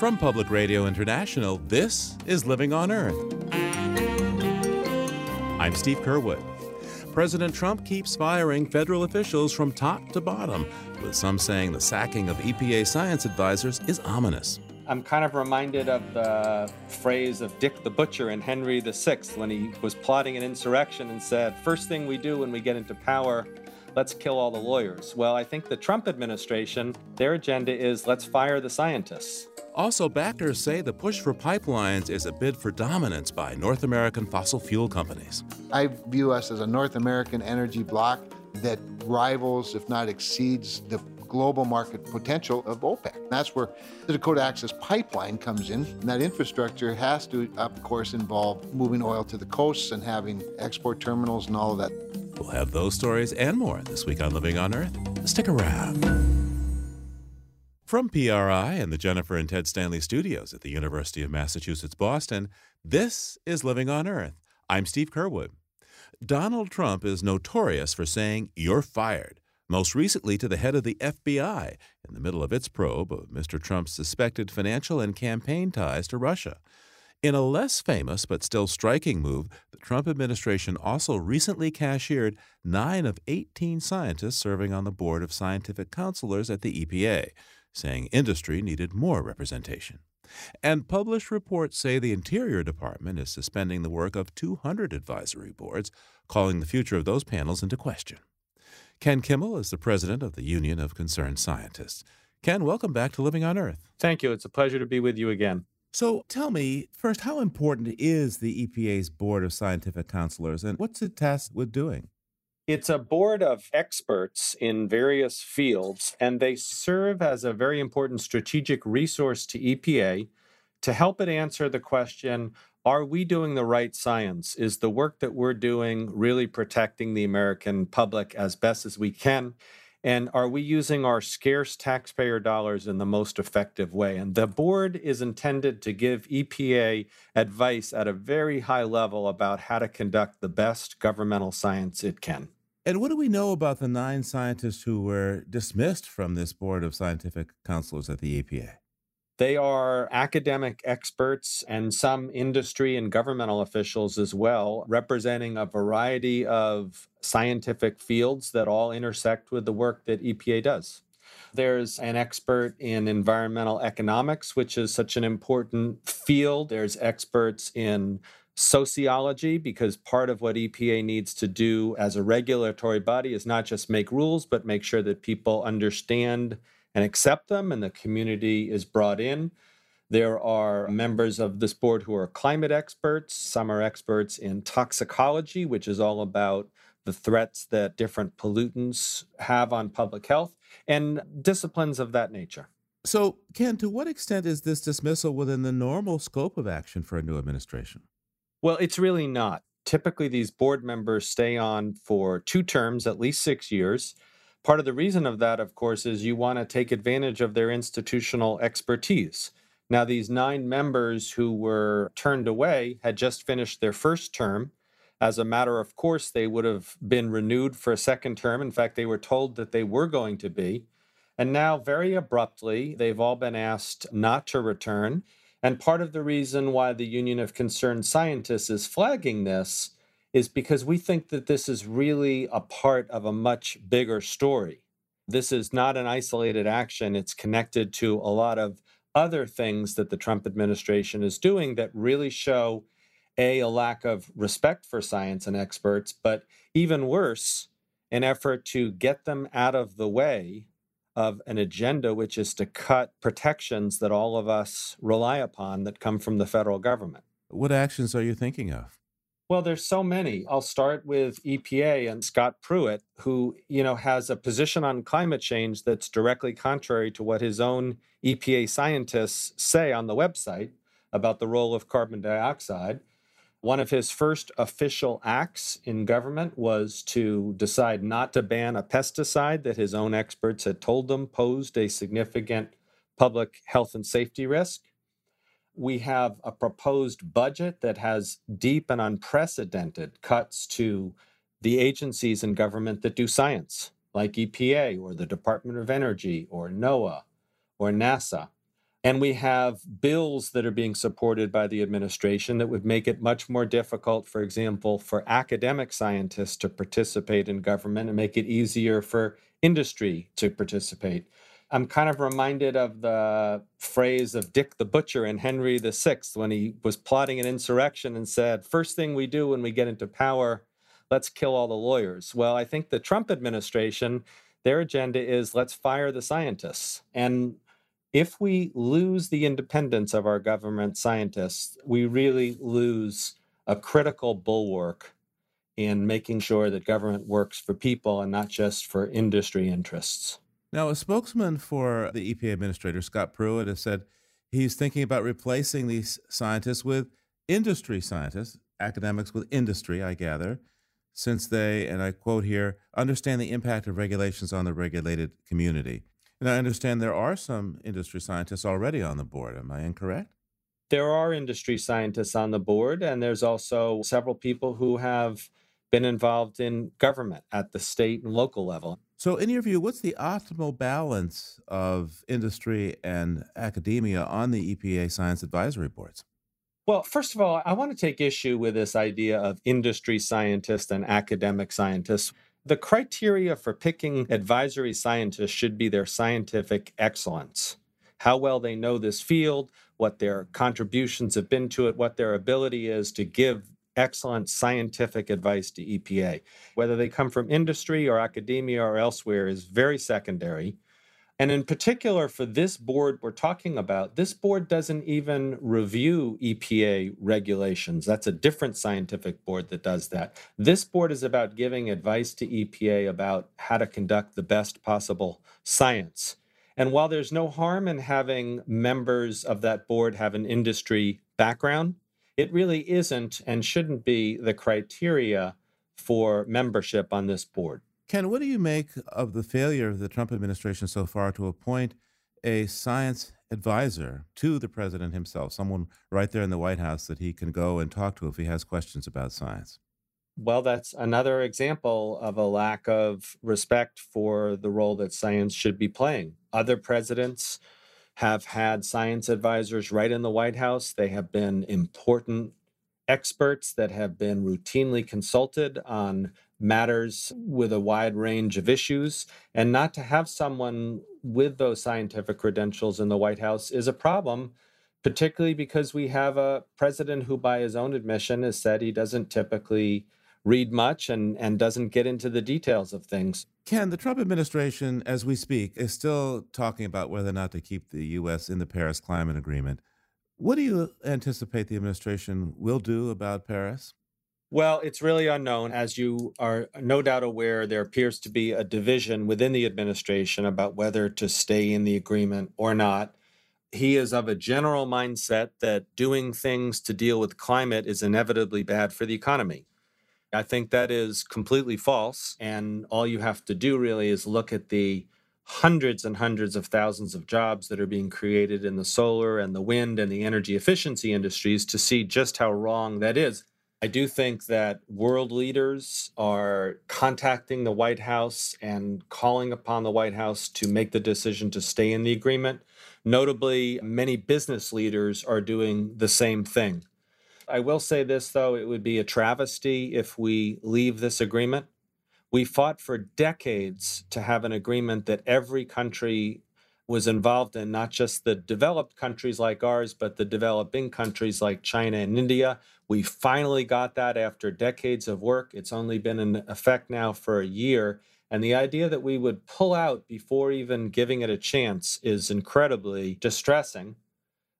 From Public Radio International, this is Living on Earth. I'm Steve Curwood. President Trump keeps firing federal officials from top to bottom, with some saying the sacking of EPA science advisors is ominous. I'm kind of reminded of the phrase of Dick the Butcher in Henry VI when he was plotting an insurrection and said, First thing we do when we get into power, let's kill all the lawyers. Well, I think the Trump administration, their agenda is let's fire the scientists. Also, backers say the push for pipelines is a bid for dominance by North American fossil fuel companies. I view us as a North American energy bloc that rivals, if not exceeds, the global market potential of OPEC. That's where the Dakota Access Pipeline comes in. And that infrastructure has to, of course, involve moving oil to the coasts and having export terminals and all of that. We'll have those stories and more this week on Living on Earth. Stick around. From PRI and the Jennifer and Ted Stanley studios at the University of Massachusetts Boston, this is Living on Earth. I'm Steve Curwood. Donald Trump is notorious for saying, You're fired, most recently to the head of the FBI in the middle of its probe of Mr. Trump's suspected financial and campaign ties to Russia. In a less famous but still striking move, the Trump administration also recently cashiered nine of 18 scientists serving on the board of scientific counselors at the EPA saying industry needed more representation. And published reports say the Interior Department is suspending the work of 200 advisory boards, calling the future of those panels into question. Ken Kimmell is the president of the Union of Concerned Scientists. Ken, welcome back to Living on Earth. Thank you. It's a pleasure to be with you again. So tell me, first, how important is the EPA's Board of Scientific Counselors and what's it tasked with doing? It's a board of experts in various fields, and they serve as a very important strategic resource to EPA to help it answer the question Are we doing the right science? Is the work that we're doing really protecting the American public as best as we can? And are we using our scarce taxpayer dollars in the most effective way? And the board is intended to give EPA advice at a very high level about how to conduct the best governmental science it can. And what do we know about the nine scientists who were dismissed from this board of scientific counselors at the EPA? They are academic experts and some industry and governmental officials as well, representing a variety of scientific fields that all intersect with the work that EPA does. There's an expert in environmental economics, which is such an important field. There's experts in sociology because part of what EPA needs to do as a regulatory body is not just make rules, but make sure that people understand and accept them and the community is brought in. There are members of this board who are climate experts. Some are experts in toxicology, which is all about the threats that different pollutants have on public health, and disciplines of that nature. So, Ken, to what extent is this dismissal within the normal scope of action for a new administration? Well, it's really not. Typically, these board members stay on for two terms, at least six years. Part of the reason of that, of course, is you want to take advantage of their institutional expertise. Now, these nine members who were turned away had just finished their first term. As a matter of course, they would have been renewed for a second term. In fact, they were told that they were going to be. And now, very abruptly, they've all been asked not to return. And part of the reason why the Union of Concerned Scientists is flagging this is because we think that this is really a part of a much bigger story. This is not an isolated action, it's connected to a lot of other things that the Trump administration is doing that really show a, a lack of respect for science and experts, but even worse, an effort to get them out of the way of an agenda which is to cut protections that all of us rely upon that come from the federal government. What actions are you thinking of? Well, there's so many. I'll start with EPA and Scott Pruitt, who, you know, has a position on climate change that's directly contrary to what his own EPA scientists say on the website about the role of carbon dioxide. One of his first official acts in government was to decide not to ban a pesticide that his own experts had told him posed a significant public health and safety risk. We have a proposed budget that has deep and unprecedented cuts to the agencies in government that do science, like EPA or the Department of Energy or NOAA or NASA. And we have bills that are being supported by the administration that would make it much more difficult, for example, for academic scientists to participate in government and make it easier for industry to participate. I'm kind of reminded of the phrase of Dick the Butcher in Henry VI when he was plotting an insurrection and said, First thing we do when we get into power, let's kill all the lawyers. Well, I think the Trump administration, their agenda is let's fire the scientists. And if we lose the independence of our government scientists, we really lose a critical bulwark in making sure that government works for people and not just for industry interests. Now, a spokesman for the EPA administrator, Scott Pruitt, has said he's thinking about replacing these scientists with industry scientists, academics with industry, I gather, since they, and I quote here, understand the impact of regulations on the regulated community. And I understand there are some industry scientists already on the board. Am I incorrect? There are industry scientists on the board, and there's also several people who have been involved in government at the state and local level. So, in your view, what's the optimal balance of industry and academia on the EPA science advisory boards? Well, first of all, I want to take issue with this idea of industry scientists and academic scientists. The criteria for picking advisory scientists should be their scientific excellence, how well they know this field, what their contributions have been to it, what their ability is to give excellent scientific advice to EPA. Whether they come from industry or academia or elsewhere is very secondary. And in particular, for this board we're talking about, this board doesn't even review EPA regulations. That's a different scientific board that does that. This board is about giving advice to EPA about how to conduct the best possible science. And while there's no harm in having members of that board have an industry background, it really isn't and shouldn't be the criteria for membership on this board. Ken, what do you make of the failure of the Trump administration so far to appoint a science advisor to the president himself, someone right there in the White House that he can go and talk to if he has questions about science? Well, that's another example of a lack of respect for the role that science should be playing. Other presidents have had science advisors right in the White House. They have been important experts that have been routinely consulted on matters with a wide range of issues. And not to have someone with those scientific credentials in the White House is a problem, particularly because we have a president who, by his own admission, has said he doesn't typically read much and, and doesn't get into the details of things. Ken, the Trump administration, as we speak, is still talking about whether or not to keep the U.S. in the Paris Climate Agreement. What do you anticipate the administration will do about Paris? Well, it's really unknown. As you are no doubt aware, there appears to be a division within the administration about whether to stay in the agreement or not. He is of a general mindset that doing things to deal with climate is inevitably bad for the economy. I think that is completely false. And all you have to do really is look at the hundreds and hundreds of thousands of jobs that are being created in the solar and the wind and the energy efficiency industries to see just how wrong that is. I do think that world leaders are contacting the White House and calling upon the White House to make the decision to stay in the agreement. Notably, many business leaders are doing the same thing. I will say this, though it would be a travesty if we leave this agreement. We fought for decades to have an agreement that every country was involved in, not just the developed countries like ours, but the developing countries like China and India. We finally got that after decades of work. It's only been in effect now for a year. And the idea that we would pull out before even giving it a chance is incredibly distressing.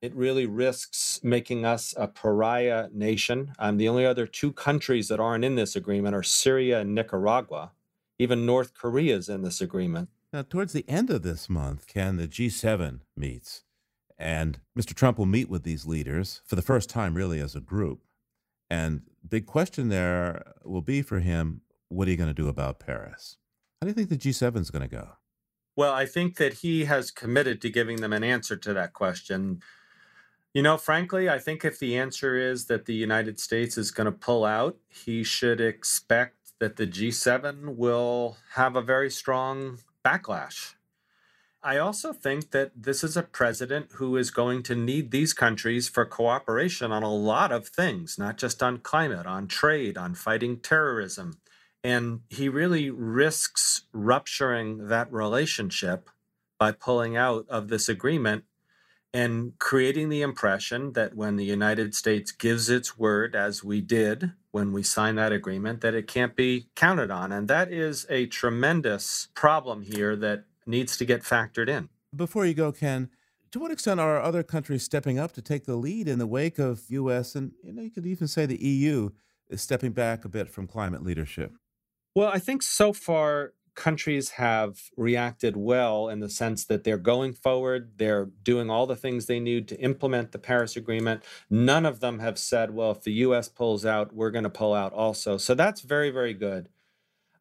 It really risks making us a pariah nation. Um, the only other two countries that aren't in this agreement are Syria and Nicaragua. Even North Korea is in this agreement. Now, towards the end of this month, Ken, the G7 meets, and Mr. Trump will meet with these leaders for the first time, really, as a group. And big question there will be for him what are you going to do about Paris? How do you think the G7 is going to go? Well, I think that he has committed to giving them an answer to that question. You know, frankly, I think if the answer is that the United States is going to pull out, he should expect that the G7 will have a very strong backlash. I also think that this is a president who is going to need these countries for cooperation on a lot of things, not just on climate, on trade, on fighting terrorism. And he really risks rupturing that relationship by pulling out of this agreement and creating the impression that when the United States gives its word, as we did when we signed that agreement, that it can't be counted on. And that is a tremendous problem here that needs to get factored in. Before you go, Ken, to what extent are other countries stepping up to take the lead in the wake of U.S. and you know you could even say the EU is stepping back a bit from climate leadership? Well, I think so far countries have reacted well in the sense that they're going forward, they're doing all the things they need to implement the Paris Agreement. None of them have said, well, if the US pulls out, we're going to pull out also. So that's very, very good.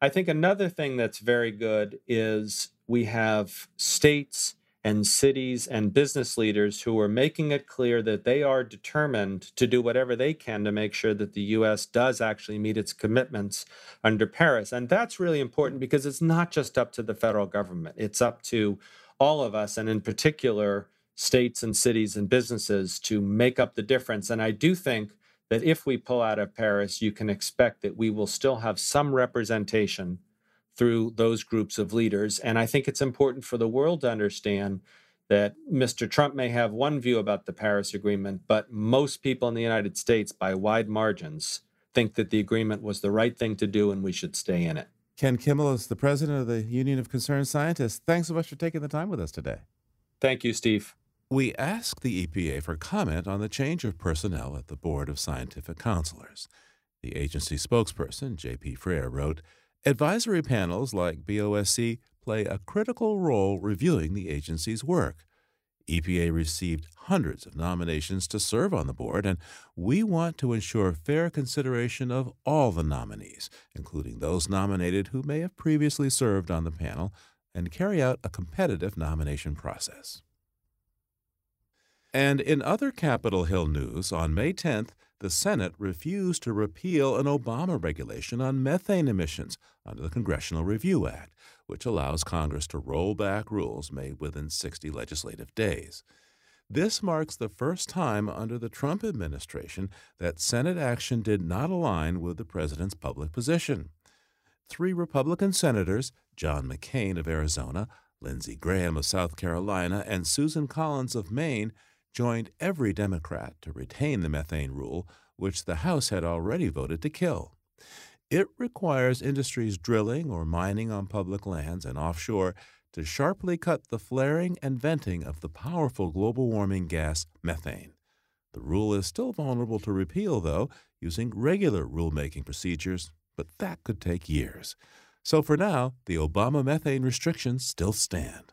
I think another thing that's very good is we have states and cities and business leaders who are making it clear that they are determined to do whatever they can to make sure that the US does actually meet its commitments under Paris. And that's really important because it's not just up to the federal government, it's up to all of us, and in particular, states and cities and businesses to make up the difference. And I do think that if we pull out of Paris, you can expect that we will still have some representation through those groups of leaders. And I think it's important for the world to understand that Mr. Trump may have one view about the Paris Agreement, but most people in the United States, by wide margins, think that the agreement was the right thing to do and we should stay in it. Ken Kimmell is the president of the Union of Concerned Scientists. Thanks so much for taking the time with us today. Thank you, Steve. We asked the EPA for comment on the change of personnel at the Board of Scientific Counselors. The agency spokesperson, J.P. Freire, wrote, Advisory panels like BOSC play a critical role reviewing the agency's work. EPA received hundreds of nominations to serve on the board, and we want to ensure fair consideration of all the nominees, including those nominated who may have previously served on the panel, and carry out a competitive nomination process. And in other Capitol Hill news, on May 10th, the Senate refused to repeal an Obama regulation on methane emissions under the Congressional Review Act, which allows Congress to roll back rules made within 60 legislative days. This marks the first time under the Trump administration that Senate action did not align with the president's public position. Three Republican senators, John McCain of Arizona, Lindsey Graham of South Carolina, and Susan Collins of Maine, joined every Democrat to retain the methane rule, which the House had already voted to kill. It requires industries drilling or mining on public lands and offshore to sharply cut the flaring and venting of the powerful global warming gas methane. The rule is still vulnerable to repeal, though, using regular rulemaking procedures, but that could take years. So for now, the Obama methane restrictions still stand.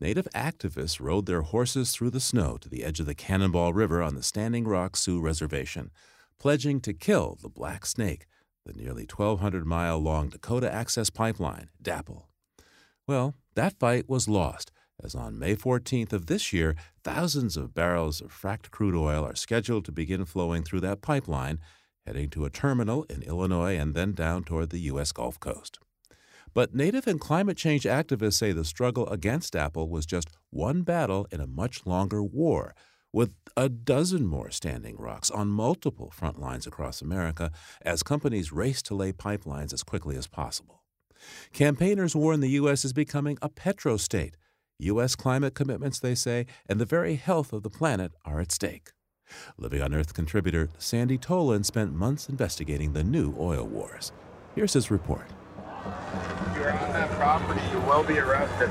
Native activists rode their horses through the snow to the edge of the Cannonball River on the Standing Rock Sioux Reservation, pledging to kill the Black Snake, the nearly 1,200 mile long Dakota Access Pipeline, DAPL. Well, that fight was lost, as on May 14th of this year, thousands of barrels of fracked crude oil are scheduled to begin flowing through that pipeline, heading to a terminal in Illinois and then down toward the U.S. Gulf Coast. But Native and climate change activists say the struggle against DAPL was just one battle in a much longer war, with a dozen more standing rocks on multiple front lines across America as companies race to lay pipelines as quickly as possible. Campaigners warn the U.S. is becoming a petrostate. U.S. climate commitments, they say, and the very health of the planet are at stake. Living on Earth contributor Sandy Tolan spent months investigating the new oil wars. Here's his report. You are on that property, you will be arrested.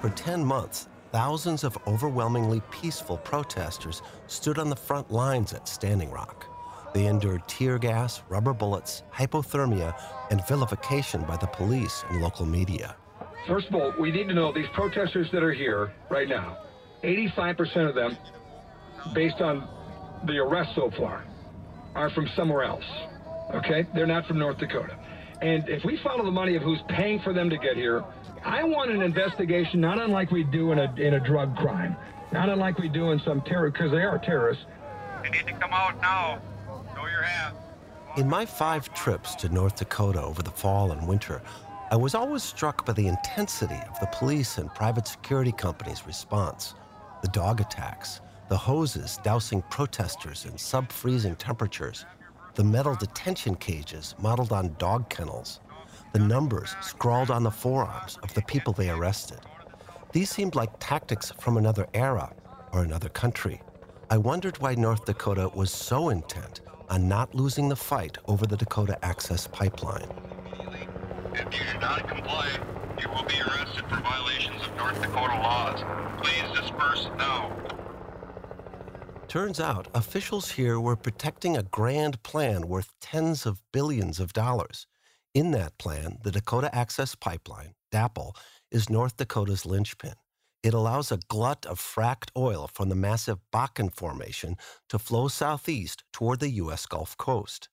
For 10 months, thousands of overwhelmingly peaceful protesters stood on the front lines at Standing Rock. They endured tear gas, rubber bullets, hypothermia, and vilification by the police and local media. First of all, we need to know these protesters that are here right now, 85% of them, based on the arrest so far, are from somewhere else. Okay? They're not from North Dakota. And if we follow the money of who's paying for them to get here, I want an investigation not unlike we do in a, in a drug crime, not unlike we do in some terror, because they are terrorists. You need to come out now. Show your hands. In my five trips to North Dakota over the fall and winter, I was always struck by the intensity of the police and private security companies' response. The dog attacks, the hoses dousing protesters in sub freezing temperatures, the metal detention cages modeled on dog kennels, the numbers scrawled on the forearms of the people they arrested. These seemed like tactics from another era or another country. I wondered why North Dakota was so intent on not losing the fight over the Dakota Access Pipeline. If you do not comply, you will be arrested for violations of North Dakota laws. Please disperse now. Turns out officials here were protecting a grand plan worth tens of billions of dollars. In that plan, the Dakota Access Pipeline, DAPL, is North Dakota's linchpin. It allows a glut of fracked oil from the massive Bakken Formation to flow southeast toward the U.S. Gulf Coast.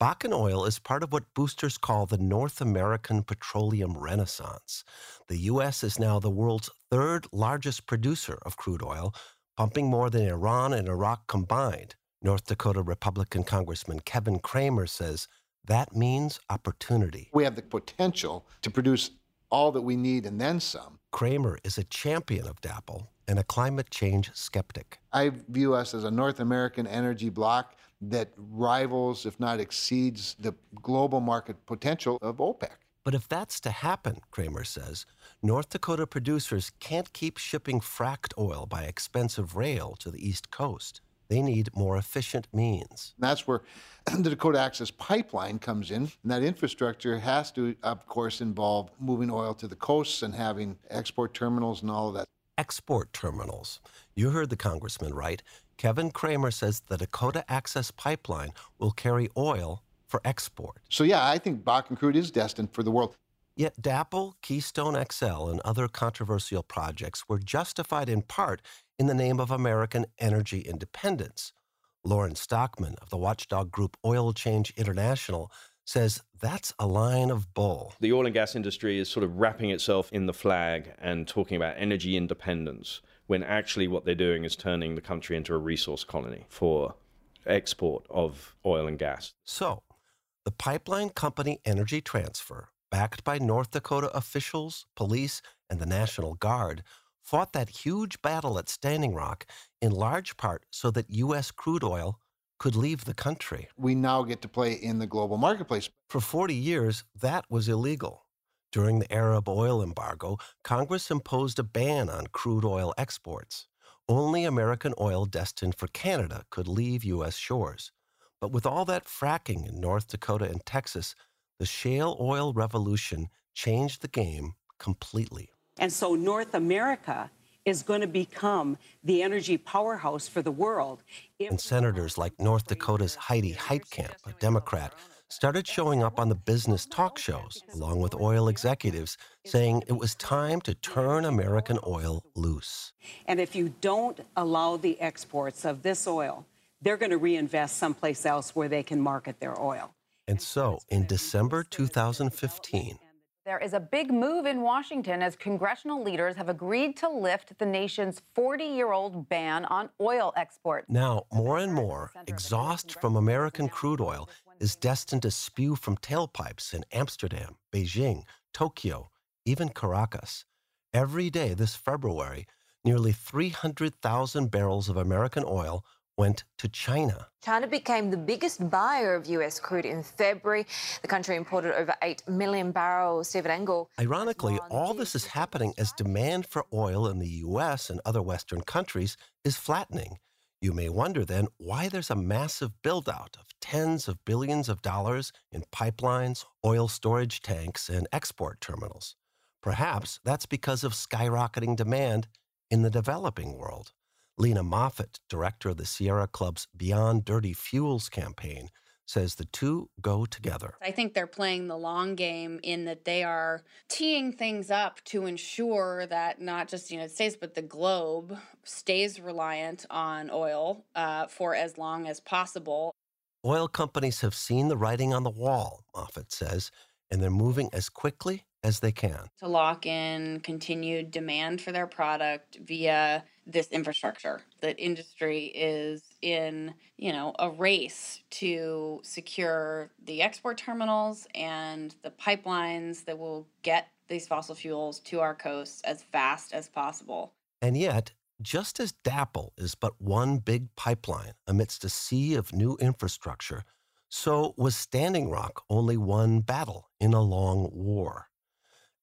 Bakken oil is part of what boosters call the North American petroleum renaissance. The U.S. is now the world's third largest producer of crude oil, pumping more than Iran and Iraq combined. North Dakota Republican Congressman Kevin Cramer says that means opportunity. We have the potential to produce all that we need and then some. Cramer is a champion of DAPL and a climate change skeptic. I view us as a North American energy bloc that rivals, if not exceeds, the global market potential of OPEC. But if that's to happen, Cramer says, North Dakota producers can't keep shipping fracked oil by expensive rail to the East Coast. They need more efficient means. That's where the Dakota Access Pipeline comes in. And that infrastructure has to, of course, involve moving oil to the coasts and having export terminals and all of that. Export terminals. You heard the congressman right. Kevin Cramer says the Dakota Access Pipeline will carry oil for export. So, yeah, I think Bakken crude is destined for the world. Yet DAPL, Keystone XL, and other controversial projects were justified in part in the name of American energy independence. Lorne Stockman of the watchdog group Oil Change International says that's a line of bull. The oil and gas industry is sort of wrapping itself in the flag and talking about energy independence when actually what they're doing is turning the country into a resource colony for export of oil and gas. So, the pipeline company Energy Transfer, backed by North Dakota officials, police, and the National Guard, fought that huge battle at Standing Rock in large part so that U.S. crude oil could leave the country. We now get to play in the global marketplace. For 40 years, that was illegal. During the Arab oil embargo, Congress imposed a ban on crude oil exports. Only American oil destined for Canada could leave U.S. shores. But with all that fracking in North Dakota and Texas, the shale oil revolution changed the game completely. And so North America is going to become the energy powerhouse for the world. And senators like North Dakota's Heidi Heitkamp, a Democrat, started showing up on the business talk shows, along with oil executives, saying it was time to turn American oil loose. And if you don't allow the exports of this oil, they're going to reinvest someplace else where they can market their oil. And so, in December 2015, there is a big move in Washington as congressional leaders have agreed to lift the nation's 40 year old ban on oil export. Now, more and more, exhaust from American crude oil is destined to spew from tailpipes in Amsterdam, Beijing, Tokyo, even Caracas. Every day this February, nearly 300,000 barrels of American oil went to China. China became the biggest buyer of US crude in February. The country imported over 8 million barrels. Stephen Engle. Ironically, all this is happening as demand for oil in the US and other Western countries is flattening. You may wonder then why there's a massive build-out of tens of billions of dollars in pipelines, oil storage tanks, and export terminals. Perhaps that's because of skyrocketing demand in the developing world. Lena Moffitt, director of the Sierra Club's Beyond Dirty Fuels campaign, says the two go together. I think they're playing the long game in that they are teeing things up to ensure that not just the United States, but the globe stays reliant on oil uh, for as long as possible. Oil companies have seen the writing on the wall, Moffitt says, and they're moving as quickly as they can. To lock in continued demand for their product via this infrastructure. That industry is in, you know, a race to secure the export terminals and the pipelines that will get these fossil fuels to our coasts as fast as possible. And yet, just as DAPL is but one big pipeline amidst a sea of new infrastructure, so was Standing Rock only one battle in a long war.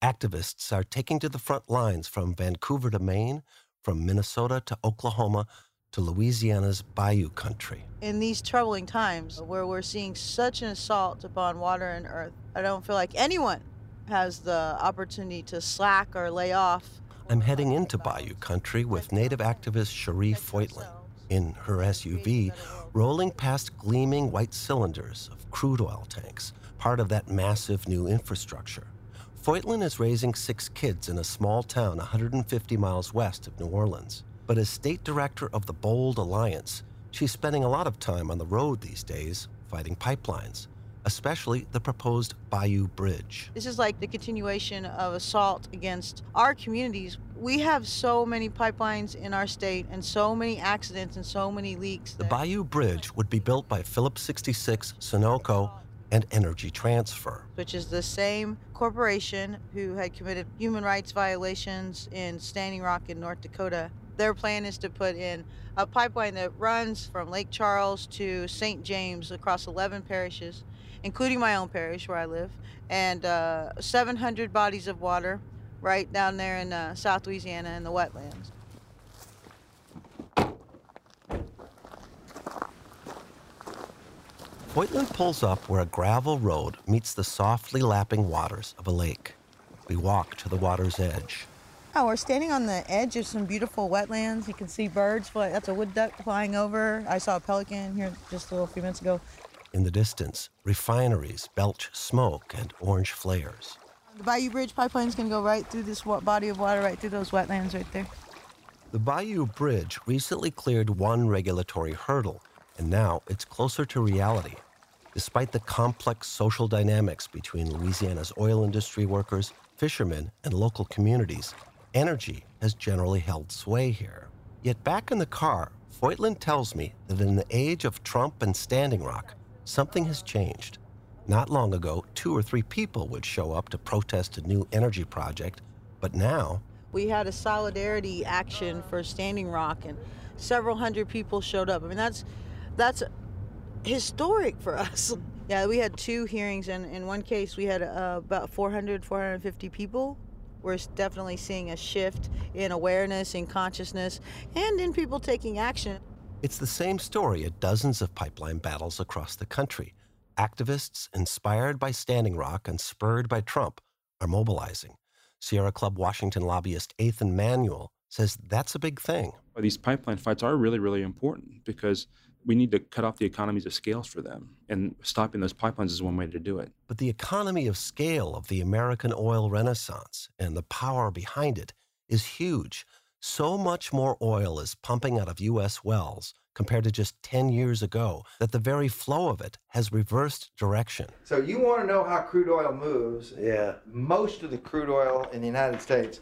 Activists are taking to the front lines from Vancouver to Maine, from Minnesota to Oklahoma to Louisiana's bayou country. In these troubling times where we're seeing such an assault upon water and earth, I don't feel like anyone has the opportunity to slack or lay off. I'm heading into bayou country with native activist Cherie Foytlin in her SUV, rolling past gleaming white cylinders of crude oil tanks, part of that massive new infrastructure. Foytlin is raising six kids in a small town 150 miles west of New Orleans. But as state director of the Bold Alliance, she's spending a lot of time on the road these days fighting pipelines, especially the proposed Bayou Bridge. This is like the continuation of assault against our communities. We have so many pipelines in our state and so many accidents and so many leaks. The Bayou Bridge would be built by Phillips 66, Sunoco, and Energy Transfer, which is the same corporation who had committed human rights violations in Standing Rock in North Dakota. Their plan is to put in a pipeline that runs from Lake Charles to St. James across 11 parishes, including my own parish where I live, and uh, 700 bodies of water right down there in uh, South Louisiana in the wetlands. Foytlin pulls up where a gravel road meets the softly lapping waters of a lake. We walk to the water's edge. Oh, we're standing on the edge of some beautiful wetlands. You can see birds. Fly. That's a wood duck flying over. I saw a pelican here just a little few minutes ago. In the distance, refineries belch smoke and orange flares. The Bayou Bridge pipeline is going to go right through this body of water, right through those wetlands right there. The Bayou Bridge recently cleared one regulatory hurdle, and now it's closer to reality. Despite the complex social dynamics between Louisiana's oil industry workers, fishermen, and local communities, energy has generally held sway here. Yet back in the car, Foytlin tells me that in the age of Trump and Standing Rock, something has changed. Not long ago, two or three people would show up to protest a new energy project, but now. We had a solidarity action for Standing Rock, and several hundred people showed up. I mean, that's that's historic for us. Yeah, we had two hearings, and in one case, we had uh, about 400, 450 people. We're definitely seeing a shift in awareness, in consciousness, and in people taking action. It's the same story at dozens of pipeline battles across the country. Activists inspired by Standing Rock and spurred by Trump are mobilizing. Sierra Club Washington lobbyist Ethan Manuel says that's a big thing. These pipeline fights are really, really important because we need to cut off the economies of scales for them. And stopping those pipelines is one way to do it. But the economy of scale of the American oil renaissance and the power behind it is huge. So much more oil is pumping out of U.S. wells compared to just 10 years ago that the very flow of it has reversed direction. So, you want to know how crude oil moves? Yeah. Most of the crude oil in the United States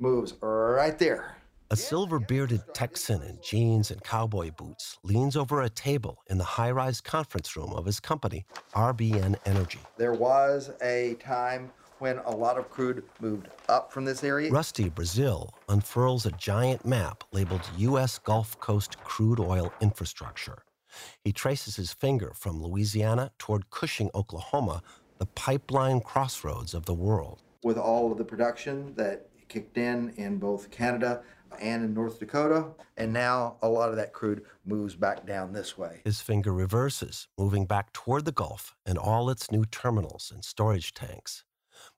moves right there a silver bearded Texan in jeans and cowboy boots leans over a table in the high rise conference room of his company, RBN Energy. There was a time when a lot of crude moved up from this area. Rusty Braziel unfurls a giant map labeled U.S. Gulf Coast crude oil infrastructure. He traces his finger from Louisiana toward Cushing, Oklahoma, the pipeline crossroads of the world. With all of the production that kicked in in both Canada, and in North Dakota. And now a lot of that crude moves back down this way. His finger reverses, moving back toward the Gulf and all its new terminals and storage tanks.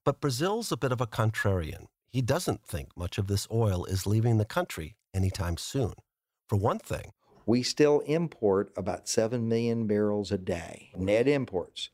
But Braziel's a bit of a contrarian. He doesn't think much of this oil is leaving the country anytime soon. For one thing, we still import about 7 million barrels a day, net imports.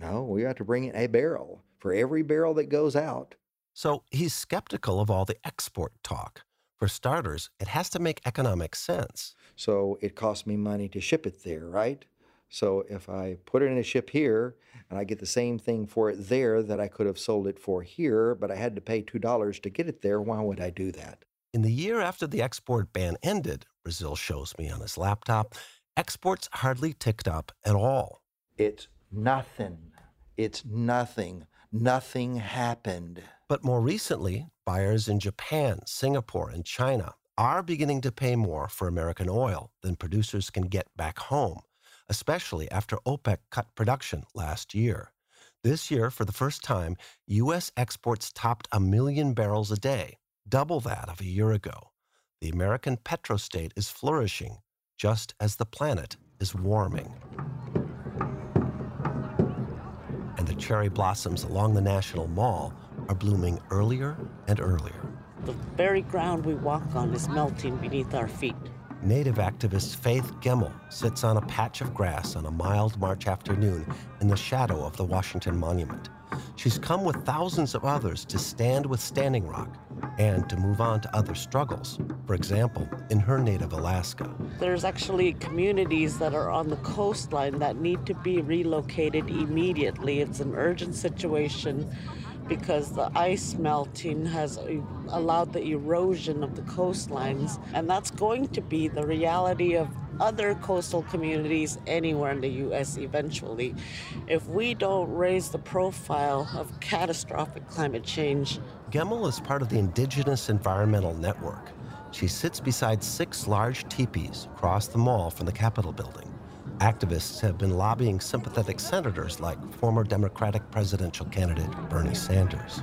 No, we have to bring in a barrel for every barrel that goes out. So he's skeptical of all the export talk. For starters, it has to make economic sense. So it costs me money to ship it there, right? So if I put it in a ship here and I get the same thing for it there that I could have sold it for here, but I had to pay $2 to get it there, why would I do that? In the year after the export ban ended, Braziel shows me on his laptop, exports hardly ticked up at all. It's nothing. It's nothing. Nothing happened. But more recently, buyers in Japan, Singapore, and China are beginning to pay more for American oil than producers can get back home especially after OPEC cut production last year. This year, for the first time, U.S. exports topped a million barrels a day, double that of a year ago. The American petrostate is flourishing, just as the planet is warming. And the cherry blossoms along the National Mall are blooming earlier and earlier. The very ground we walk on is melting beneath our feet. Native activist Faith Gemmell sits on a patch of grass on a mild March afternoon in the shadow of the Washington Monument. She's come with thousands of others to stand with Standing Rock and to move on to other struggles. For example, in her native Alaska. There's actually communities that are on the coastline that need to be relocated immediately. It's an urgent situation because the ice melting has allowed the erosion of the coastlines. And that's going to be the reality of other coastal communities anywhere in the U.S. eventually. If we don't raise the profile of catastrophic climate change. Gemmell is part of the Indigenous Environmental Network. She sits beside six large teepees across the mall from the Capitol building. Activists have been lobbying sympathetic senators like former Democratic presidential candidate Bernie Sanders.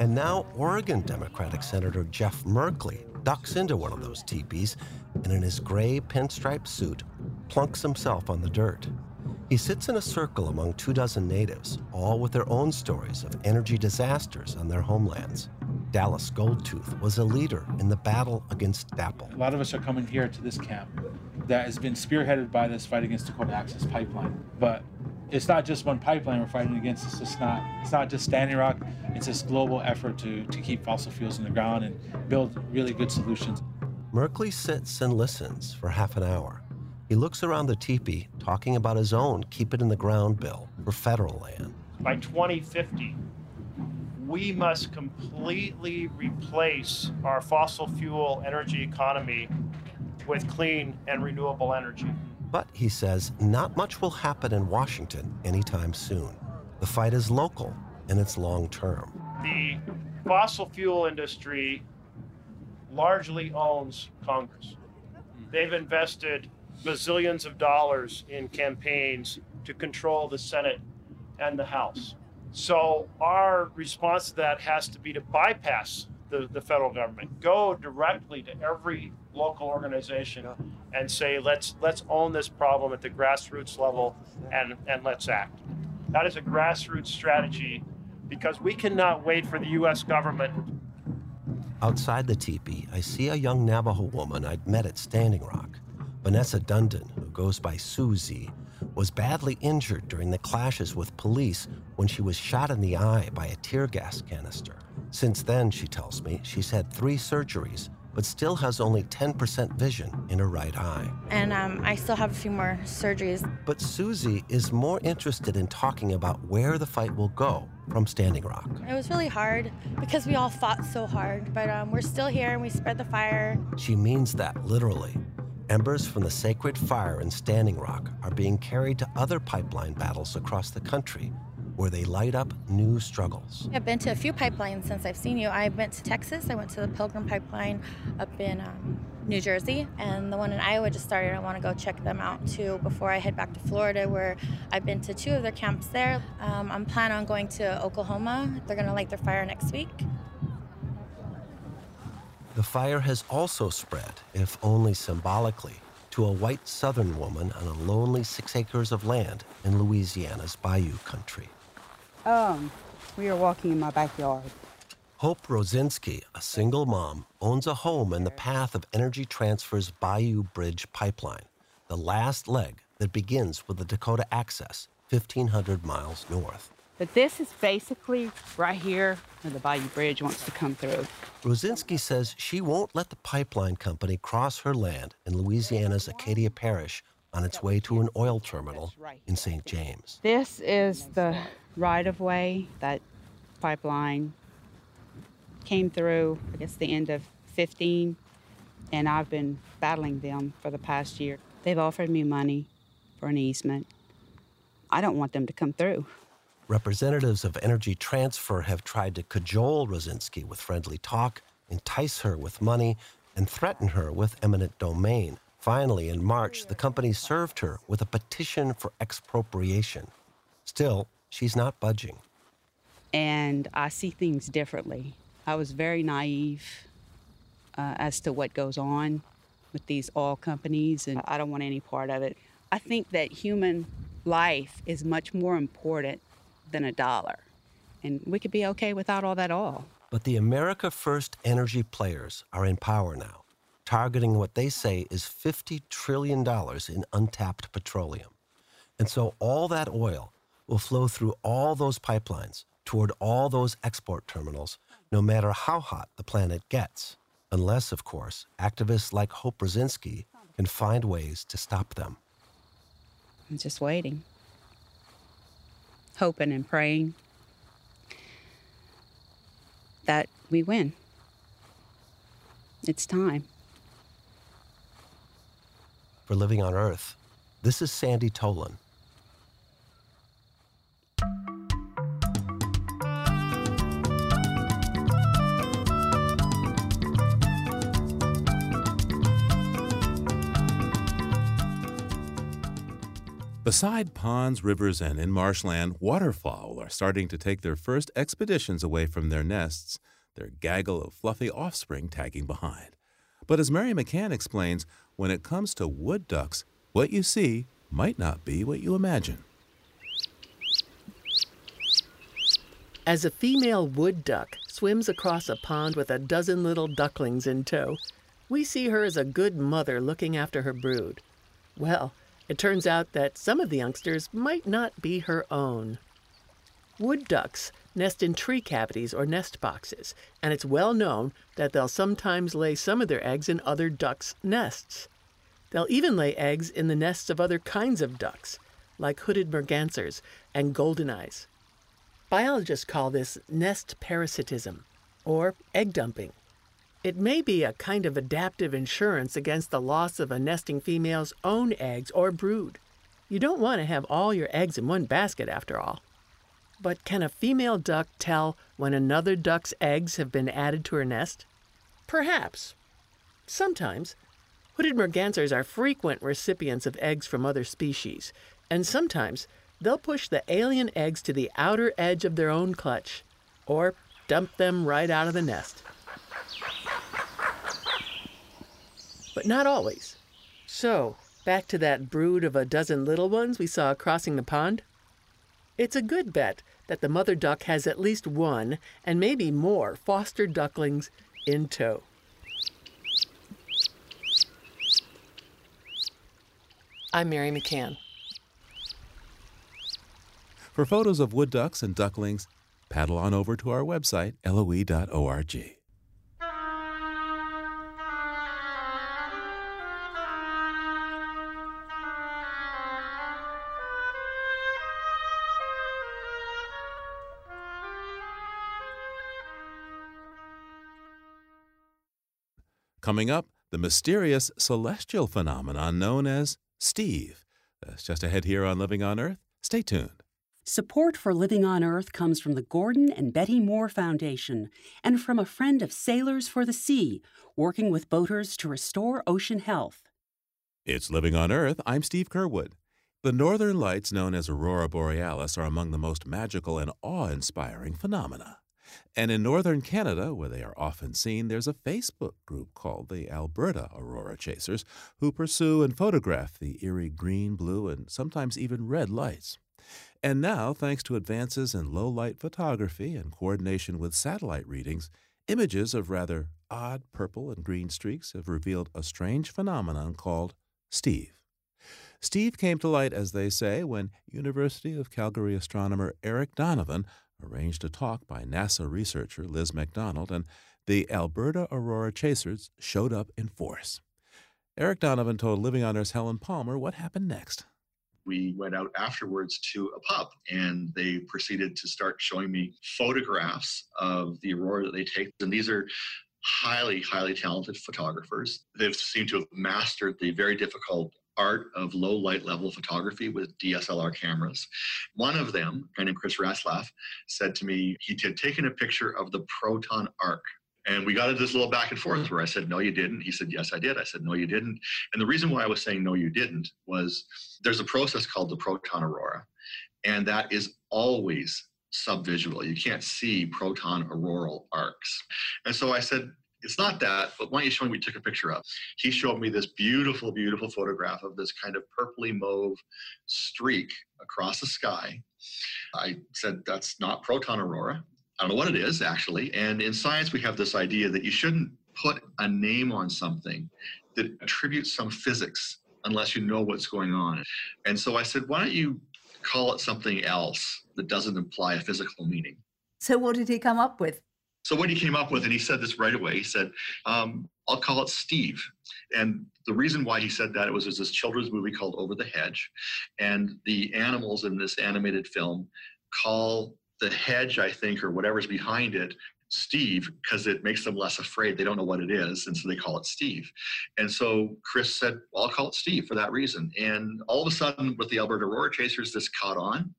And now Oregon Democratic Senator Jeff Merkley ducks into one of those teepees and in his gray pinstripe suit plunks himself on the dirt. He sits in a circle among two dozen natives, all with their own stories of energy disasters on their homelands. Dallas Goldtooth was a leader in the battle against DAPL. A lot of us are coming here to this camp that has been spearheaded by this fight against the Dakota Access Pipeline. But it's not just one pipeline we're fighting against. It's just not. It's not just Standing Rock. It's this global effort to to keep fossil fuels in the ground and build really good solutions. Merkley sits and listens for half an hour. He looks around the teepee, talking about his own keep it in the ground bill for federal land. By 2050, we must completely replace our fossil fuel energy economy with clean and renewable energy. But he says not much will happen in Washington anytime soon. The fight is local and it's long term. The fossil fuel industry largely owns Congress. They've invested bazillions of dollars in campaigns to control the Senate and the House. So our response to that has to be to bypass the, the federal government, go directly to every local organization and say, let's let's own this problem at the grassroots level and, and let's act. That is a grassroots strategy because we cannot wait for the US government. Outside the teepee, I see a young Navajo woman I'd met at Standing Rock. Vanessa Dundon, who goes by Susie, was badly injured during the clashes with police when she was shot in the eye by a tear gas canister. Since then, she tells me, she's had three surgeries, but still has only 10% vision in her right eye. And um, I still have a few more surgeries. But Susie is more interested in talking about where the fight will go from Standing Rock. It was really hard because we all fought so hard, but um, we're still here and we spread the fire. She means that literally. Embers from the sacred fire in Standing Rock are being carried to other pipeline battles across the country where they light up new struggles. I've been to a few pipelines since I've seen you. I went to Texas, I went to the Pilgrim Pipeline up in um, New Jersey, and the one in Iowa just started. I want to go check them out too before I head back to Florida, where I've been to two of their camps there. Um, I'm planning on going to Oklahoma. They're going to light their fire next week. The fire has also spread, if only symbolically, to a white southern woman on a lonely six acres of land in Louisiana's bayou country. Um, we are walking in my backyard. Hope Rosinski, a single mom, owns a home in the path of Energy Transfer's Bayou Bridge pipeline, the last leg that begins with the Dakota Access, 1,500 miles north. But this is basically right here where the Bayou Bridge wants to come through. Rosinski says she won't let the pipeline company cross her land in Louisiana's Acadia Parish on its way to an oil terminal in St. James. This is the right of way that pipeline came through, I guess, the end of 15, and I've been battling them for the past year. They've offered me money for an easement. I don't want them to come through. Representatives of Energy Transfer have tried to cajole Rosinski with friendly talk, entice her with money, and threaten her with eminent domain. Finally, in March, the company served her with a petition for expropriation. Still, she's not budging. And I see things differently. I was very naive uh, as to what goes on with these oil companies, and I don't want any part of it. I think that human life is much more important than a dollar, and we could be okay without all that oil. But the America First energy players are in power now, targeting what they say is $50 trillion in untapped petroleum. And so all that oil will flow through all those pipelines toward all those export terminals no matter how hot the planet gets, unless, of course, activists like Hope Rosinski can find ways to stop them. I'm just waiting, hoping and praying that we win. It's time. For Living on Earth, this is Sandy Tolan. Beside ponds, rivers, and in marshland, waterfowl are starting to take their first expeditions away from their nests, their gaggle of fluffy offspring tagging behind. But as Mary McCann explains, when it comes to wood ducks, what you see might not be what you imagine. As a female wood duck swims across a pond with a dozen little ducklings in tow, we see her as a good mother looking after her brood. Well, it turns out that some of the youngsters might not be her own. Wood ducks nest in tree cavities or nest boxes, and it's well known that they'll sometimes lay some of their eggs in other ducks' nests. They'll even lay eggs in the nests of other kinds of ducks, like hooded mergansers and goldeneyes. Biologists call this nest parasitism, or egg dumping. It may be a kind of adaptive insurance against the loss of a nesting female's own eggs or brood. You don't want to have all your eggs in one basket, after all. But can a female duck tell when another duck's eggs have been added to her nest? Perhaps. Sometimes. Hooded mergansers are frequent recipients of eggs from other species, and sometimes they'll push the alien eggs to the outer edge of their own clutch, or dump them right out of the nest. but not always. So, back to that brood of a dozen little ones we saw crossing the pond. It's a good bet that the mother duck has at least one, and maybe more, foster ducklings in tow. I'm Mary McCann. For photos of wood ducks and ducklings, paddle on over to our website, loe.org. Coming up, the mysterious celestial phenomenon known as Steve. That's just ahead here on Living on Earth. Stay tuned. Support for Living on Earth comes from the Gordon and Betty Moore Foundation and from a friend of Sailors for the Sea, working with boaters to restore ocean health. It's Living on Earth. I'm Steve Curwood. The northern lights, known as aurora borealis, are among the most magical and awe inspiring phenomena. And in northern Canada, where they are often seen, there's a Facebook group called the Alberta Aurora Chasers who pursue and photograph the eerie green, blue, and sometimes even red lights. And now, thanks to advances in low light photography and coordination with satellite readings, images of rather odd purple and green streaks have revealed a strange phenomenon called Steve. Steve came to light, as they say, when University of Calgary astronomer Eric Donovan arranged a talk by NASA researcher Liz MacDonald, and the Alberta Aurora Chasers showed up in force. Eric Donovan told Living on Earth's Helen Palmer what happened next we went out afterwards to a pub and they proceeded to start showing me photographs of the aurora that they take. And these are highly, highly talented photographers. They've seemed to have mastered the very difficult art of low light level photography with DSLR cameras. One of them, a guy named Chris Ratzlaff, said to me he had taken a picture of the proton arc and we got into this little back and forth where I said, No, you didn't. He said, Yes, I did. I said, No, you didn't. And the reason why I was saying, No, you didn't was there's a process called the proton aurora, and that is always subvisual. You can't see proton auroral arcs. And so I said, it's not that, but why don't you show me we took a picture of? He showed me this beautiful, beautiful photograph of this kind of purpley mauve streak across the sky. I said, that's not proton aurora. I don't know what it is actually. And in science, we have this idea that you shouldn't put a name on something that attributes some physics unless you know what's going on. And so I said, why don't you call it something else that doesn't imply a physical meaning? So, what did he come up with? So, what he came up with, and he said this right away, he said, um, I'll call it Steve. And the reason why he said that it was there's this children's movie called Over the Hedge, and the animals in this animated film call the hedge, I think, or whatever's behind it, Steve, because it makes them less afraid. They don't know what it is, and so they call it Steve. And so Chris said, well, I'll call it Steve for that reason. And all of a sudden, with the Alberta Aurora Chasers, this caught on.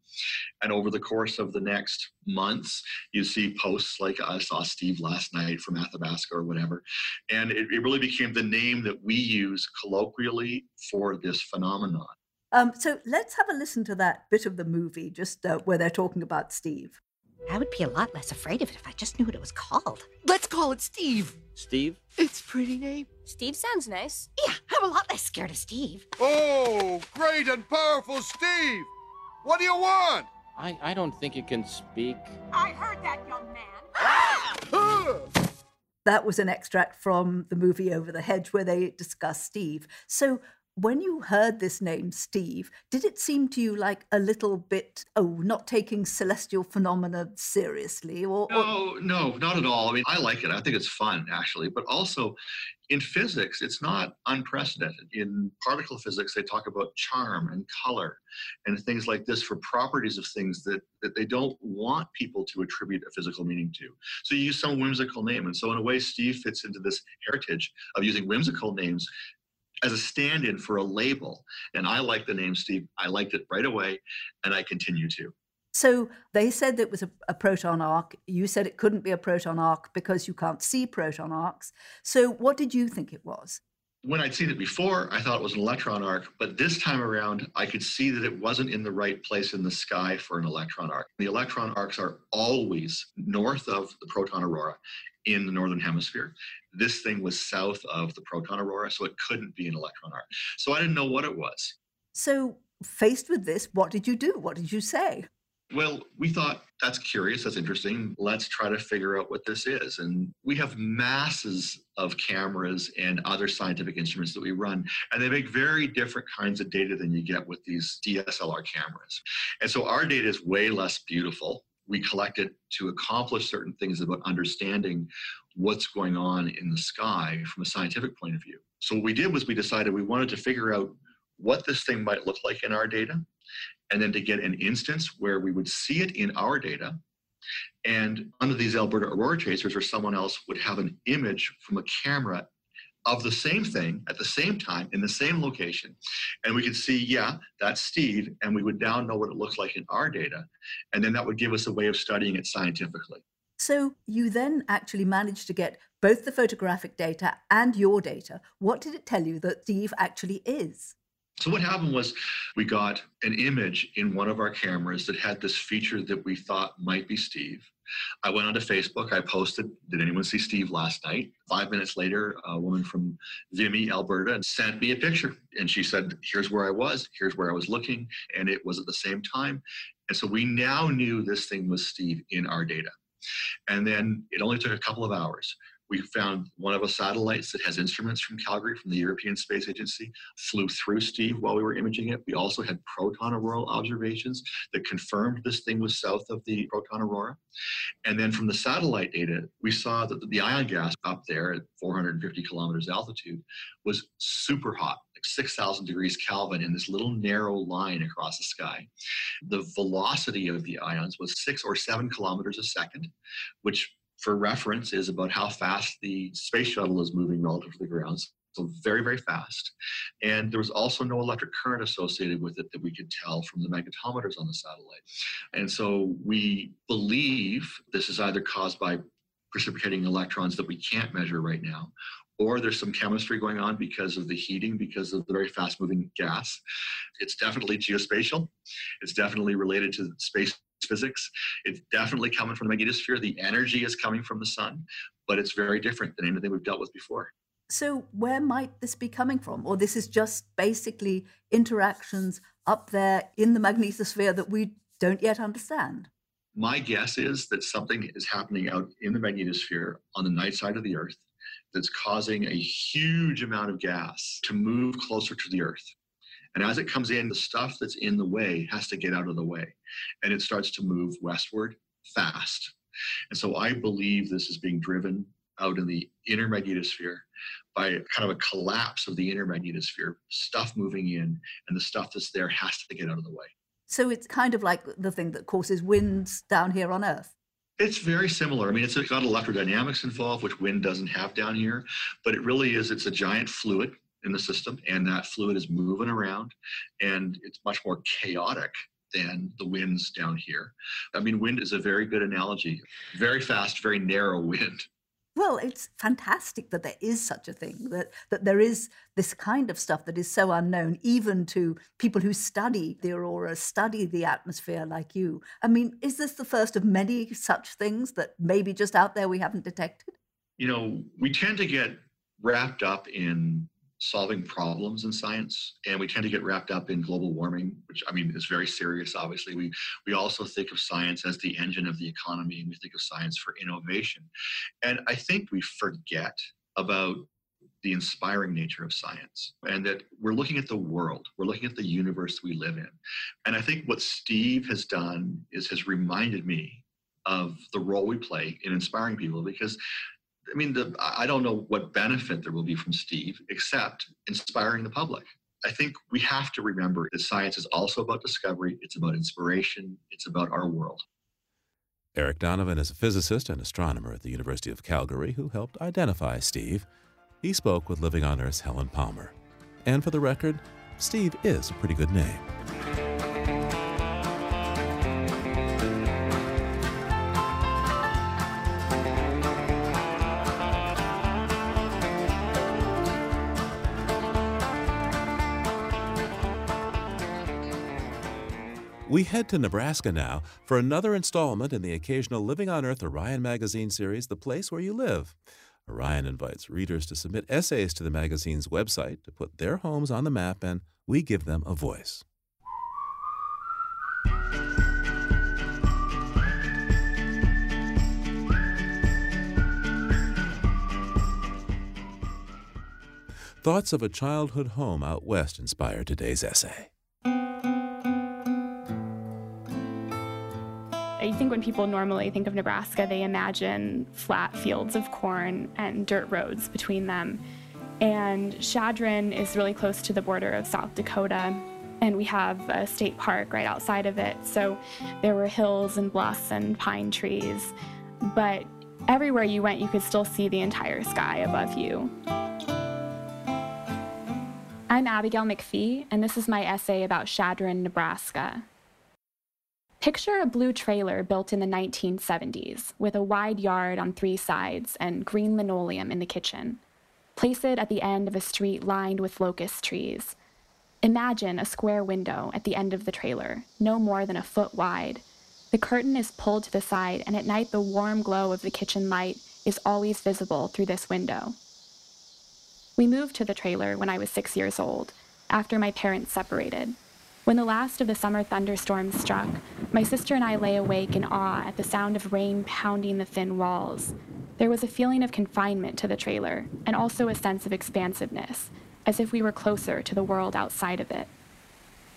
And over the course of the next months, you see posts like I saw Steve last night from Athabasca or whatever. And it, it really became the name that we use colloquially for this phenomenon. Um, so let's have a listen to that bit of the movie, just uh, where they're talking about Steve. I would be a lot less afraid of it if I just knew what it was called. Let's call it Steve. Steve? It's a pretty name. Steve sounds nice. Yeah, I'm a lot less scared of Steve. Oh, great and powerful Steve! What do you want? I, I don't think you can speak. I heard that, young man. That was an extract from the movie Over the Hedge where they discuss Steve. So, when you heard this name, Steve, did it seem to you like a little bit, oh, not taking celestial phenomena seriously? Or, no, no, not at all. I mean, I like it. I think it's fun, actually. But also, in physics, it's not unprecedented. In particle physics, they talk about charm and color and things like this for properties of things that, that they don't want people to attribute a physical meaning to. So you use some whimsical name. And so, in a way, Steve fits into this heritage of using whimsical names as a stand-in for a label. And I like the name Steve. I liked it right away, and I continue to. So they said it was a, a, proton arc. You said it couldn't be a proton arc because you can't see proton arcs. So what did you think it was? When I'd seen it before, I thought it was an electron arc, but this time around, I could see that it wasn't in the right place in the sky for an electron arc. The electron arcs are always north of the proton aurora in the northern hemisphere. This thing was south of the proton aurora, so it couldn't be an electron arc. So I didn't know what it was. So, faced with this, what did you do? What did you say? Well, we thought that's curious, that's interesting. Let's try to figure out what this is. And we have masses of cameras and other scientific instruments that we run, and they make very different kinds of data than you get with these DSLR cameras. And so our data is way less beautiful we collect it to accomplish certain things about understanding what's going on in the sky from a scientific point of view. So what we did was we decided we wanted to figure out what this thing might look like in our data, and then to get an instance where we would see it in our data. And under these Alberta Aurora Chasers or someone else would have an image from a camera of the same thing at the same time in the same location. And we could see, yeah, that's Steve, and we would now know what it looks like in our data. And then that would give us a way of studying it scientifically. So you then actually managed to get both the photographic data and your data. What did it tell you that Steve actually is? So what happened was we got an image in one of our cameras that had this feature that we thought might be Steve. I went onto Facebook. I posted, Did anyone see Steve last night? Five minutes later, a woman from Vimy, Alberta, sent me a picture. And she said, Here's where I was. Here's where I was looking. And it was at the same time. And so we now knew this thing was Steve in our data. And then it only took a couple of hours. We found one of the satellites that has instruments from Calgary, from the European Space Agency, flew through Steve while we were imaging it. We also had proton auroral observations that confirmed this thing was south of the proton aurora. And then from the satellite data, we saw that the ion gas up there at 450 kilometers altitude was super hot, like 6,000 degrees Kelvin in this little narrow line across the sky. The velocity of the ions was six or seven kilometers a second, which for reference is about how fast the space shuttle is moving relative to the ground. So very, very fast. And there was also no electric current associated with it that we could tell from the magnetometers on the satellite. And so we believe this is either caused by precipitating electrons that we can't measure right now, or there's some chemistry going on because of the heating, because of the very fast moving gas. It's definitely geospatial. It's definitely related to space physics. It's definitely coming from the magnetosphere. The energy is coming from the sun, but it's very different than anything we've dealt with before. So, where might this be coming from? Or this is just basically interactions up there in the magnetosphere that we don't yet understand? My guess is that something is happening out in the magnetosphere on the night side of the Earth that's causing a huge amount of gas to move closer to the Earth. And as it comes in, the stuff that's in the way has to get out of the way. And it starts to move westward fast. And so I believe this is being driven out in the inner magnetosphere by kind of a collapse of the inner magnetosphere, stuff moving in, and the stuff that's there has to get out of the way. So it's kind of like the thing that causes winds down here on Earth. It's very similar. I mean, it's got electrodynamics involved, which wind doesn't have down here, but it really is, it's a giant fluid in the system, and that fluid is moving around, and it's much more chaotic than the winds down here. I mean, wind is a very good analogy. Very fast, very narrow wind. Well, it's fantastic that there is such a thing, that, that there is this kind of stuff that is so unknown, even to people who study the aurora, study the atmosphere like you. I mean, is this the first of many such things that maybe just out there we haven't detected? You know, we tend to get wrapped up in solving problems in science and we tend to get wrapped up in global warming which i mean is very serious obviously. We we also think of science as the engine of the economy and we think of science for innovation. And i think we forget about the inspiring nature of science and that we're looking at the world. We're looking at the universe we live in. And i think what steve has done is has reminded me of the role we play in inspiring people because I mean, the, I don't know what benefit there will be from Steve except inspiring the public. I think we have to remember that science is also about discovery, it's about inspiration, it's about our world. Eric Donovan is a physicist and astronomer at the University of Calgary who helped identify Steve. He spoke with Living on Earth's Helen Palmer. And for the record, Steve is a pretty good name. We head to Nebraska now for another installment in the occasional Living on Earth Orion magazine series, The Place Where You Live. Orion invites readers to submit essays to the magazine's website to put their homes on the map, and we give them a voice. Thoughts of a childhood home out west inspire today's essay. Think when people normally think of Nebraska, they imagine flat fields of corn and dirt roads between them. And Chadron is really close to the border of South Dakota, and we have a state park right outside of it. So there were hills and bluffs and pine trees, but everywhere you went, you could still see the entire sky above you. I'm Abigail McPhee, and this is my essay about Chadron, Nebraska. Picture a blue trailer built in the 1970s with a wide yard on three sides and green linoleum in the kitchen. Place it at the end of a street lined with locust trees. Imagine a square window at the end of the trailer, no more than a foot wide. The curtain is pulled to the side, and at night the warm glow of the kitchen light is always visible through this window. We moved to the trailer when I was six years old, after my parents separated. When the last of the summer thunderstorms struck, my sister and I lay awake in awe at the sound of rain pounding the thin walls. There was a feeling of confinement to the trailer, and also a sense of expansiveness, as if we were closer to the world outside of it.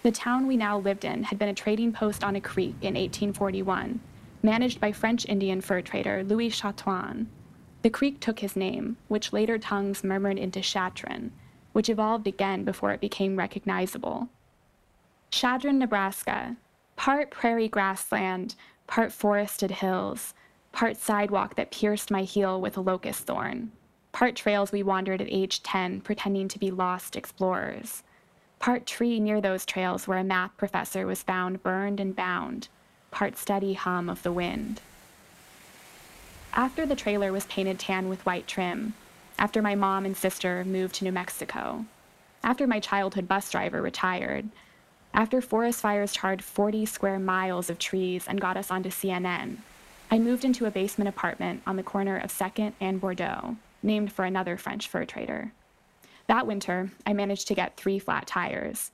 The town we now lived in had been a trading post on a creek in 1841, managed by French Indian fur trader Louis Chartran. The creek took his name, which later tongues murmured into Chatron, which evolved again before it became recognizable. Chadron, Nebraska, part prairie grassland, part forested hills, part sidewalk that pierced my heel with a locust thorn, part trails we wandered at age 10 pretending to be lost explorers part tree near those trails where a math professor was found burned and bound, part steady hum of the wind. After the trailer was painted tan with white trim, after my mom and sister moved to New Mexico, after my childhood bus driver retired, after forest fires charred 40 square miles of trees and got us onto CNN, I moved into a basement apartment on the corner of 2nd and Bordeaux, named for another French fur trader. That winter, I managed to get three flat tires.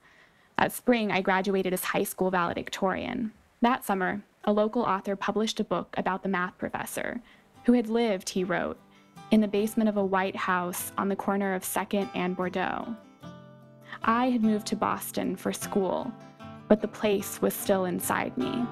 That spring, I graduated as high school valedictorian. That summer, a local author published a book about the math professor who had lived, he wrote, in the basement of a white house on the corner of 2nd and Bordeaux. I had moved to Boston for school, but the place was still inside me.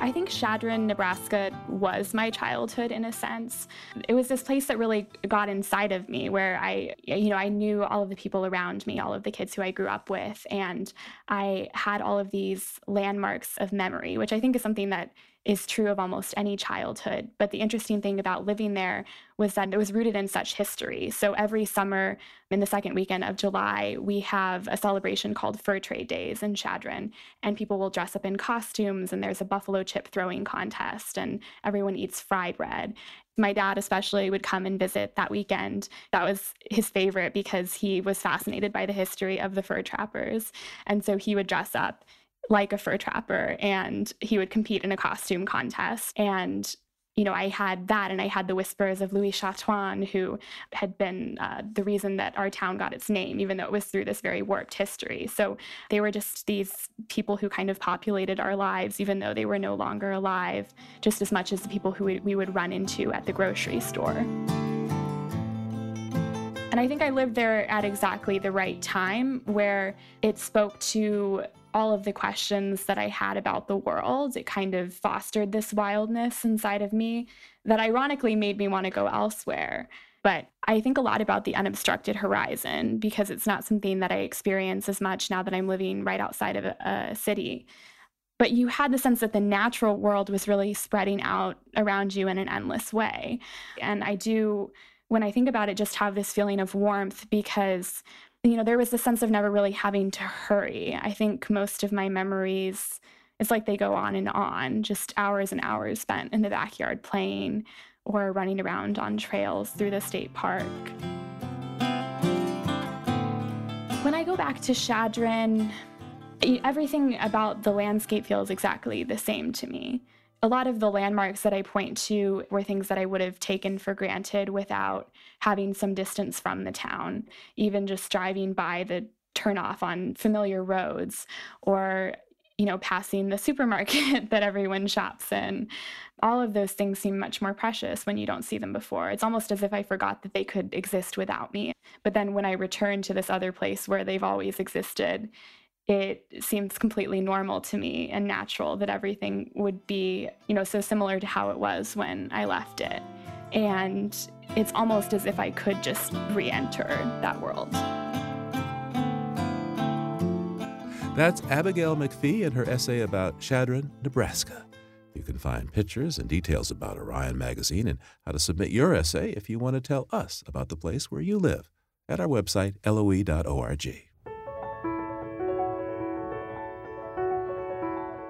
I think Chadron, Nebraska was my childhood in a sense. It was this place that really got inside of me where I, you know, I knew all of the people around me, all of the kids who I grew up with, and I had all of these landmarks of memory, which I think is something that is true of almost any childhood. But the interesting thing about living there was that it was rooted in such history. So every summer in the second weekend of July, we have a celebration called Fur Trade Days in Chadron, and people will dress up in costumes, and there's a buffalo chip throwing contest, and everyone eats fried bread. My dad, especially, would come and visit that weekend. That was his favorite because he was fascinated by the history of the fur trappers. And so he would dress up like a fur trapper and he would compete in a costume contest and you know, I had that, and I had the whispers of Louis Chartran, who had been uh, the reason that our town got its name, even though it was through this very warped history. So they were just these people who kind of populated our lives, even though they were no longer alive, just as much as the people who we would run into at the grocery store. And I think I lived there at exactly the right time where it spoke to all of the questions that I had about the world. It kind of fostered this wildness inside of me that ironically made me want to go elsewhere. But I think a lot about the unobstructed horizon because it's not something that I experience as much now that I'm living right outside of a, a city. But you had the sense that the natural world was really spreading out around you in an endless way. And I do, when I think about it, just have this feeling of warmth because you know, there was a sense of never really having to hurry. I think most of my memories, it's like they go on and on, just hours and hours spent in the backyard playing or running around on trails through the state park. When I go back to Chadron, everything about the landscape feels exactly the same to me a lot of the landmarks that I point to were things that I would have taken for granted without having some distance from the town, even just driving by the turnoff on familiar roads or you know passing the supermarket that everyone shops in. All of those things seem much more precious when you don't see them before. It's almost as if i forgot that they could exist without me. But then when i return to this other place where they've always existed it seems completely normal to me and natural that everything would be, you know, so similar to how it was when I left it. And it's almost as if I could just re enter that world. That's Abigail McPhee in her essay about Chadron, Nebraska. You can find pictures and details about Orion Magazine and how to submit your essay if you want to tell us about the place where you live at our website, loe.org.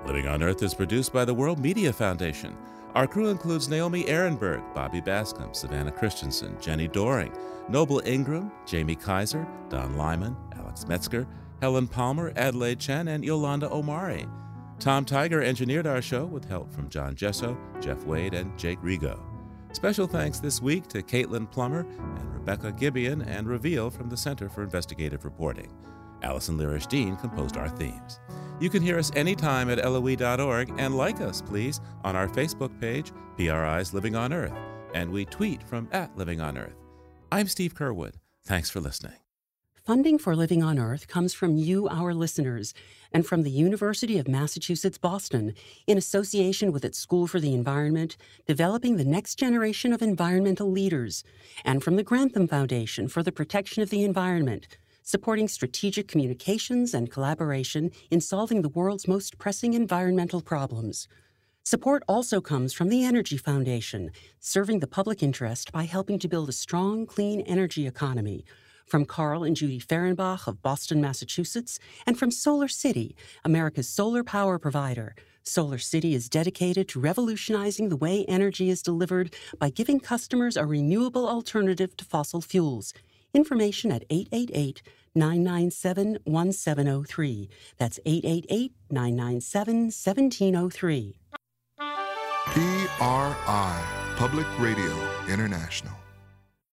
Living on Earth is produced by the World Media Foundation. Our crew includes Naomi Arenberg, Bobby Bascomb, Savannah Christensen, Jenni Doering, Noble Ingram, Jamie Kaiser, Don Lyman, Alex Metzger, Helen Palmer, Adelaide Chen, and Jolanda Omari. Tom Tiger engineered our show with help from John Gesso, Jeff Wade, and Jake Rigo. Special thanks this week to Caitlin Plummer and Rebecca Gibeon and Reveal from the Center for Investigative Reporting. Allison Lirish Dean composed our themes. You can hear us anytime at LOE.org and like us, please, on our Facebook page, PRI's Living on Earth, and we tweet from at Living on Earth. I'm Steve Curwood. Thanks for listening. Funding for Living on Earth comes from you, our listeners, and from the University of Massachusetts Boston, in association with its School for the Environment, developing the next generation of environmental leaders, and from the Grantham Foundation for the Protection of the Environment supporting strategic communications and collaboration in solving the world's most pressing environmental problems. Support also comes from the Energy Foundation, serving the public interest by helping to build a strong, clean energy economy. From Carl and Judy Ferenbach of Boston, Massachusetts, and from Solar City, America's solar power provider. Solar City is dedicated to revolutionizing the way energy is delivered by giving customers a renewable alternative to fossil fuels. Information at 888 997 1703. That's 888 997 1703. PRI, Public Radio International.